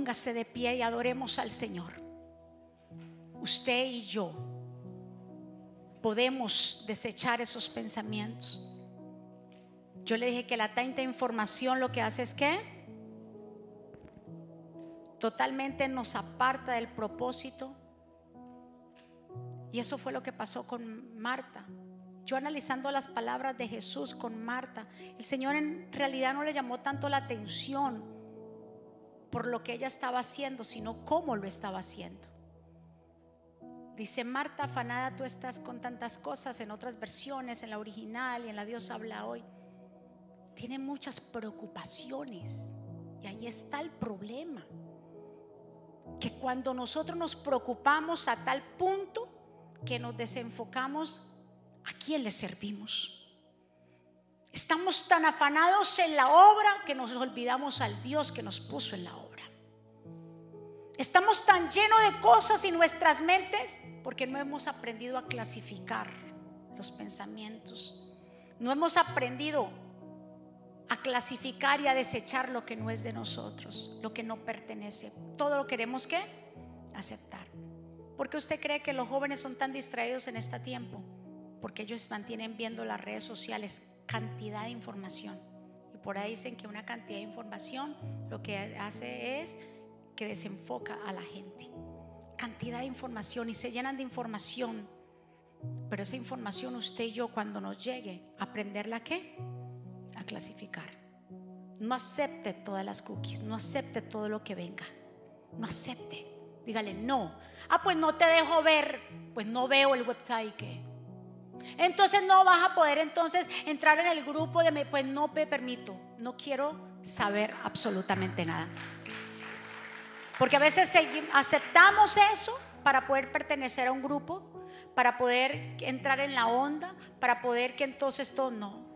Póngase de pie y adoremos al Señor usted y yo podemos desechar esos pensamientos. Yo le dije que la tanta información lo que hace es que totalmente nos aparta del propósito. Y eso fue lo que pasó con Marta. yo analizando las palabras de Jesús con Marta, el Señor en realidad no le llamó tanto la atención por lo que ella estaba haciendo, sino cómo lo estaba haciendo. Dice Marta, afanada tú estás con tantas cosas en otras versiones, en la original y en la Dios habla hoy. Tiene muchas preocupaciones y ahí está el problema. Que cuando nosotros nos preocupamos a tal punto que nos desenfocamos, ¿a quién le servimos? Estamos tan afanados en la obra que nos olvidamos al Dios que nos puso en la obra. Estamos tan llenos de cosas en nuestras mentes porque no hemos aprendido a clasificar los pensamientos. No hemos aprendido a clasificar y a desechar lo que no es de nosotros, lo que no pertenece. Todo lo queremos que aceptar. ¿Por qué usted cree que los jóvenes son tan distraídos en este tiempo? Porque ellos mantienen viendo las redes sociales cantidad de información. Y por ahí dicen que una cantidad de información lo que hace es que desenfoca a la gente. Cantidad de información y se llenan de información. Pero esa información usted y yo cuando nos llegue, aprenderla qué? A clasificar. No acepte todas las cookies, no acepte todo lo que venga. No acepte. Dígale, no. Ah, pues no te dejo ver, pues no veo el website que. Entonces no vas a poder entonces entrar en el grupo de, pues no me permito, no quiero saber absolutamente nada. Porque a veces aceptamos eso para poder pertenecer a un grupo, para poder entrar en la onda, para poder que entonces todo no.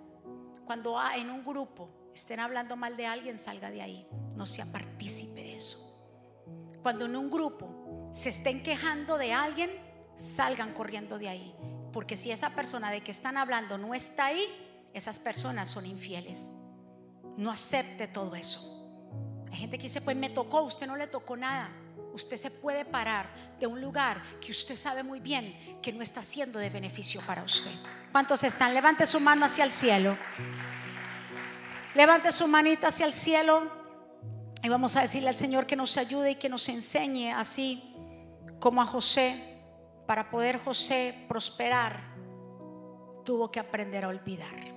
Cuando en un grupo estén hablando mal de alguien, salga de ahí. No sea partícipe de eso. Cuando en un grupo se estén quejando de alguien, salgan corriendo de ahí. Porque si esa persona de que están hablando no está ahí, esas personas son infieles. No acepte todo eso. Hay gente que dice, pues me tocó, usted no le tocó nada. Usted se puede parar de un lugar que usted sabe muy bien que no está siendo de beneficio para usted. ¿Cuántos están? Levante su mano hacia el cielo. Levante su manita hacia el cielo. Y vamos a decirle al Señor que nos ayude y que nos enseñe así como a José. Para poder José prosperar, tuvo que aprender a olvidar.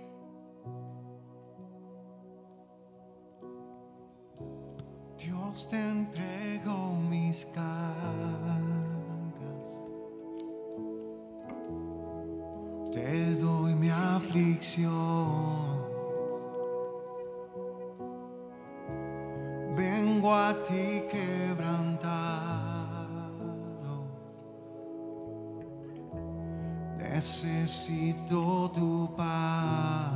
Dios te entrego mis cargas, te doy mi aflicción. Vengo a ti quebrantado, necesito tu paz.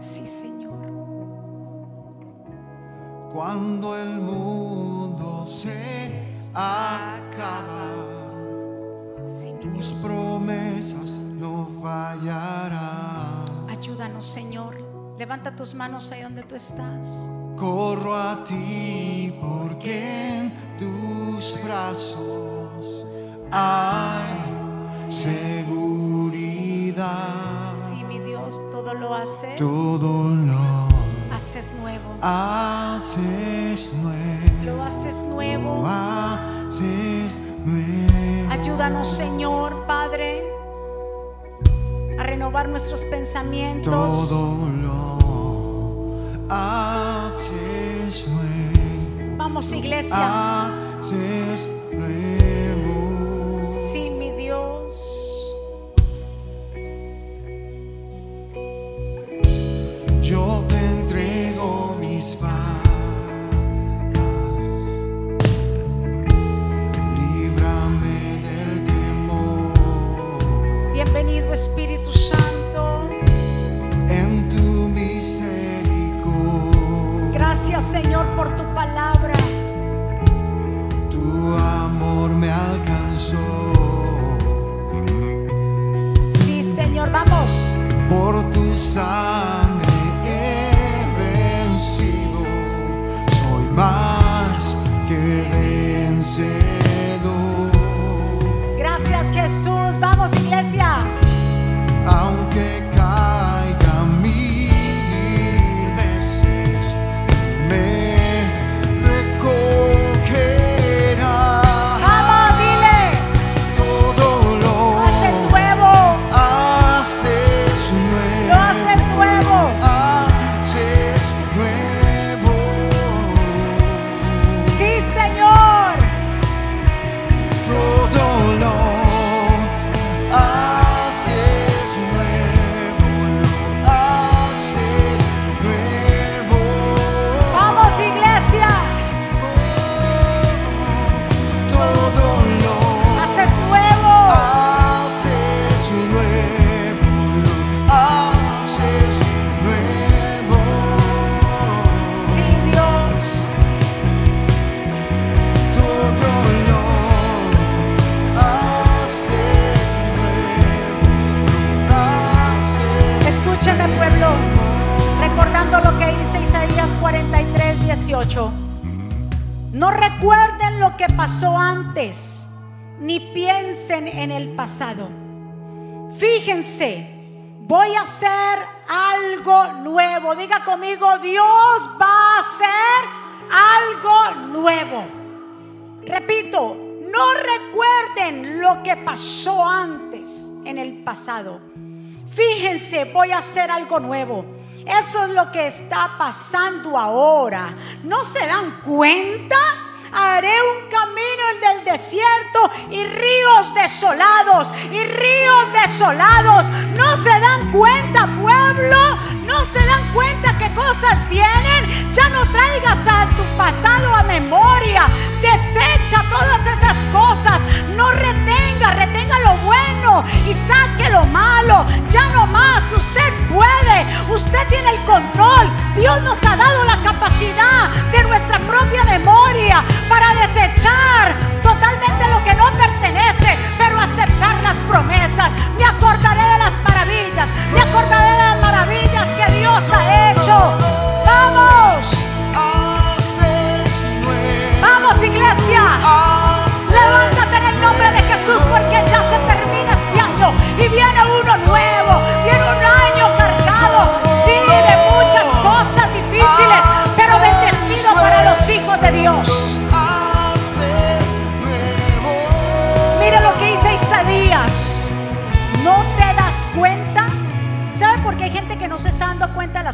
Sí, Señor cuando el mundo se acaba. tus promesas no fallarán. Ayúdanos, Señor. Levanta tus manos ahí donde tú estás. Corro a ti porque en tus brazos hay seguridad. Sí, mi Dios, todo lo haces. Todo lo haces nuevo. Haces nuevo. Lo haces nuevo. haces nuevo. Ayúdanos, Señor, Padre, a renovar nuestros pensamientos. Todo lo haces nuevo. Vamos, iglesia. Haces nuevo. Dios va a hacer algo nuevo. Repito, no recuerden lo que pasó antes en el pasado. Fíjense, voy a hacer algo nuevo. Eso es lo que está pasando ahora. ¿No se dan cuenta? Haré un camino en el desierto y ríos desolados y ríos desolados. ¿No se dan cuenta, pueblo? ¿No se dan cuenta que cosas vienen? Ya no traigas a tu pasado a memoria. Desecha todas esas cosas. No retenga, retenga lo bueno y saque lo malo. Ya no más. Usted puede. Usted tiene el control. Dios nos ha dado la capacidad de nuestra propia memoria para desechar totalmente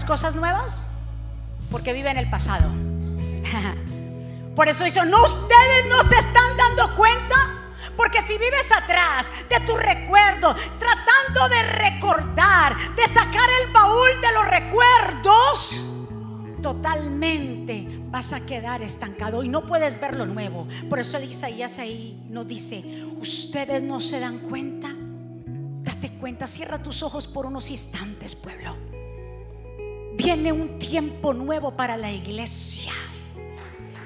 cosas nuevas? Porque vive en el pasado. [laughs] Por eso dice, no, ustedes no se están dando cuenta. Porque si vives atrás de tu recuerdo, tratando de recordar, de sacar el baúl de los recuerdos, totalmente vas a quedar estancado y no puedes ver lo nuevo. Por eso el Isaías ahí nos dice, ustedes no se dan cuenta. Date cuenta, cierra tus ojos por unos instantes, pueblo. Viene un tiempo nuevo para la iglesia.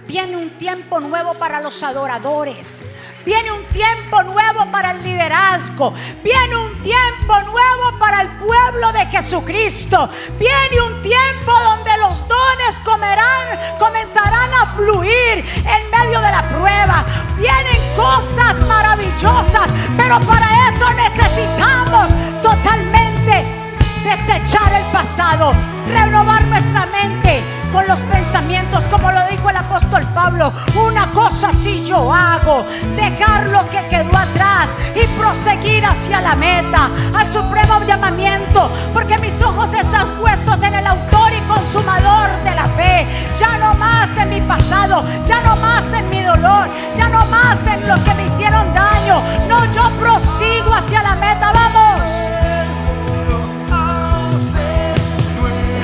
Viene un tiempo nuevo para los adoradores. Viene un tiempo nuevo para el liderazgo. Viene un tiempo nuevo para el pueblo de Jesucristo. Viene un tiempo donde los dones comerán, comenzarán a fluir en medio de la prueba. Vienen cosas maravillosas, pero para eso necesitamos totalmente desechar el pasado, renovar nuestra mente con los pensamientos, como lo dijo el apóstol Pablo. Una cosa sí yo hago, dejar lo que quedó atrás y proseguir hacia la meta, al supremo llamamiento, porque mis ojos están puestos en el autor y consumador de la fe. Ya no más en mi pasado, ya no más en mi dolor, ya no más en los que me hicieron daño. No, yo prosigo hacia la meta. Vamos.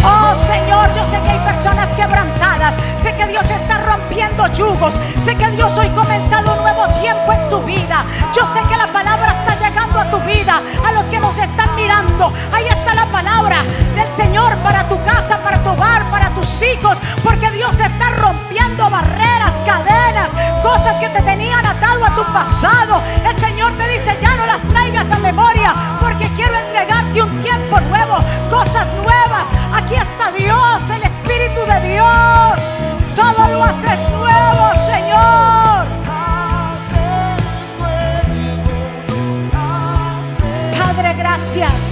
Oh Señor, yo sé que hay personas quebrantadas. Sé que Dios está rompiendo yugos. Sé que Dios hoy comenzado un nuevo tiempo en tu vida. Yo sé que la palabra está llegando a tu vida. A los que nos están mirando. Ahí está la palabra Señor para tu casa, para tu hogar, para tus hijos. Porque Dios está rompiendo barreras, cadenas, cosas que te tenían atado a tu pasado. El Señor te dice, ya no las traigas a memoria. Porque quiero entregarte un tiempo nuevo. Cosas nuevas. Aquí está Dios, el Espíritu de Dios. Todo lo haces nuevo, Señor. Padre, gracias.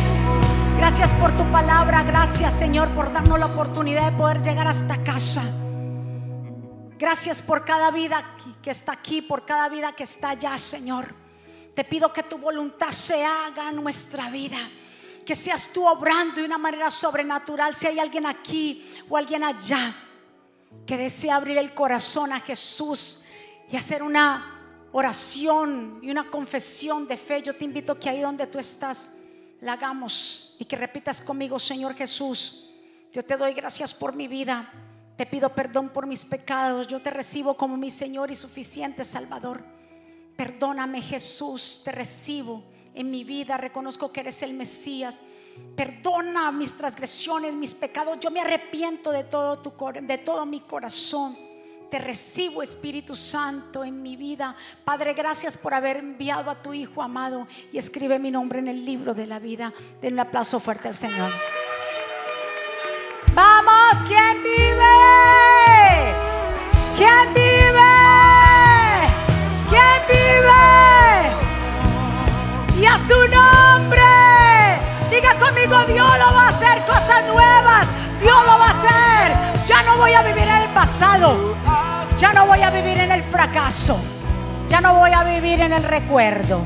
Gracias por tu palabra. Gracias, Señor, por darnos la oportunidad de poder llegar hasta casa. Gracias por cada vida que está aquí, por cada vida que está allá, Señor. Te pido que tu voluntad se haga en nuestra vida que seas tú obrando de una manera sobrenatural. Si hay alguien aquí o alguien allá que desea abrir el corazón a Jesús y hacer una oración y una confesión de fe, yo te invito que ahí donde tú estás la hagamos y que repitas conmigo, Señor Jesús, yo te doy gracias por mi vida. Te pido perdón por mis pecados. Yo te recibo como mi Señor y suficiente Salvador. Perdóname Jesús, te recibo en mi vida, reconozco que eres el Mesías. Perdona mis transgresiones, mis pecados. Yo me arrepiento de todo, tu, de todo mi corazón. Te recibo, Espíritu Santo, en mi vida. Padre, gracias por haber enviado a tu Hijo amado y escribe mi nombre en el libro de la vida. Den un aplauso fuerte al Señor. Vamos, ¿quién vive? ¿Quién vive? ¿Quién vive? Y a su nombre. Diga conmigo, Dios lo va a hacer cosas nuevas. Dios lo va a hacer. Ya no voy a vivir en el pasado. Ya no voy a vivir en el fracaso. Ya no voy a vivir en el recuerdo.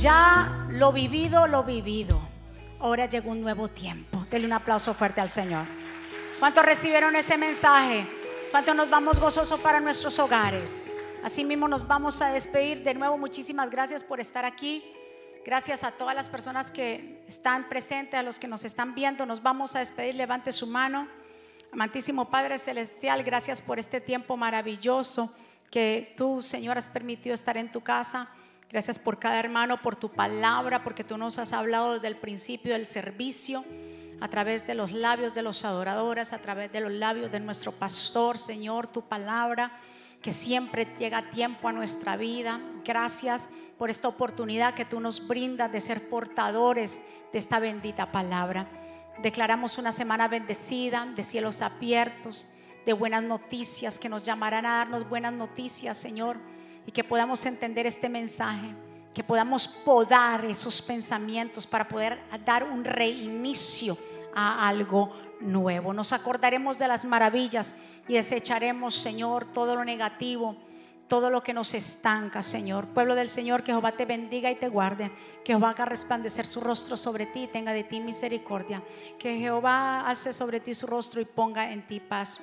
Ya lo vivido, lo vivido. Ahora llegó un nuevo tiempo. Denle un aplauso fuerte al Señor. ¿Cuántos recibieron ese mensaje? ¿Cuántos nos vamos gozosos para nuestros hogares? Así mismo nos vamos a despedir. De nuevo, muchísimas gracias por estar aquí. Gracias a todas las personas que están presentes, a los que nos están viendo. Nos vamos a despedir. Levante su mano. Amantísimo Padre Celestial, gracias por este tiempo maravilloso que tú, Señor, has permitido estar en tu casa. Gracias por cada hermano, por tu palabra, porque tú nos has hablado desde el principio del servicio, a través de los labios de los adoradores, a través de los labios de nuestro pastor, Señor, tu palabra que siempre llega tiempo a nuestra vida. Gracias por esta oportunidad que tú nos brindas de ser portadores de esta bendita palabra. Declaramos una semana bendecida, de cielos abiertos, de buenas noticias, que nos llamarán a darnos buenas noticias, Señor, y que podamos entender este mensaje, que podamos podar esos pensamientos para poder dar un reinicio a algo nuevo. Nos acordaremos de las maravillas y desecharemos, Señor, todo lo negativo todo lo que nos estanca, Señor. Pueblo del Señor, que Jehová te bendiga y te guarde. Que Jehová haga resplandecer su rostro sobre ti y tenga de ti misericordia. Que Jehová alce sobre ti su rostro y ponga en ti paz.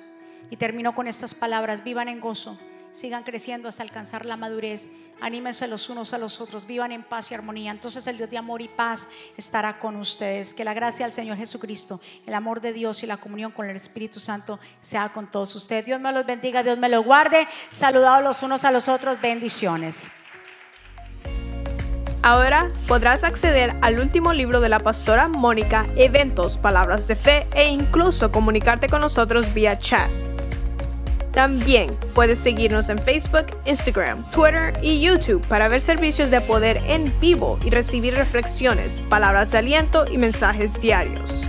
Y termino con estas palabras. Vivan en gozo sigan creciendo hasta alcanzar la madurez. Anímense los unos a los otros, vivan en paz y armonía. Entonces el Dios de amor y paz estará con ustedes. Que la gracia del Señor Jesucristo, el amor de Dios y la comunión con el Espíritu Santo sea con todos ustedes. Dios me los bendiga, Dios me los guarde. Saludados los unos a los otros, bendiciones. Ahora podrás acceder al último libro de la pastora Mónica, eventos, palabras de fe e incluso comunicarte con nosotros vía chat. También puedes seguirnos en Facebook, Instagram, Twitter y YouTube para ver servicios de poder en vivo y recibir reflexiones, palabras de aliento y mensajes diarios.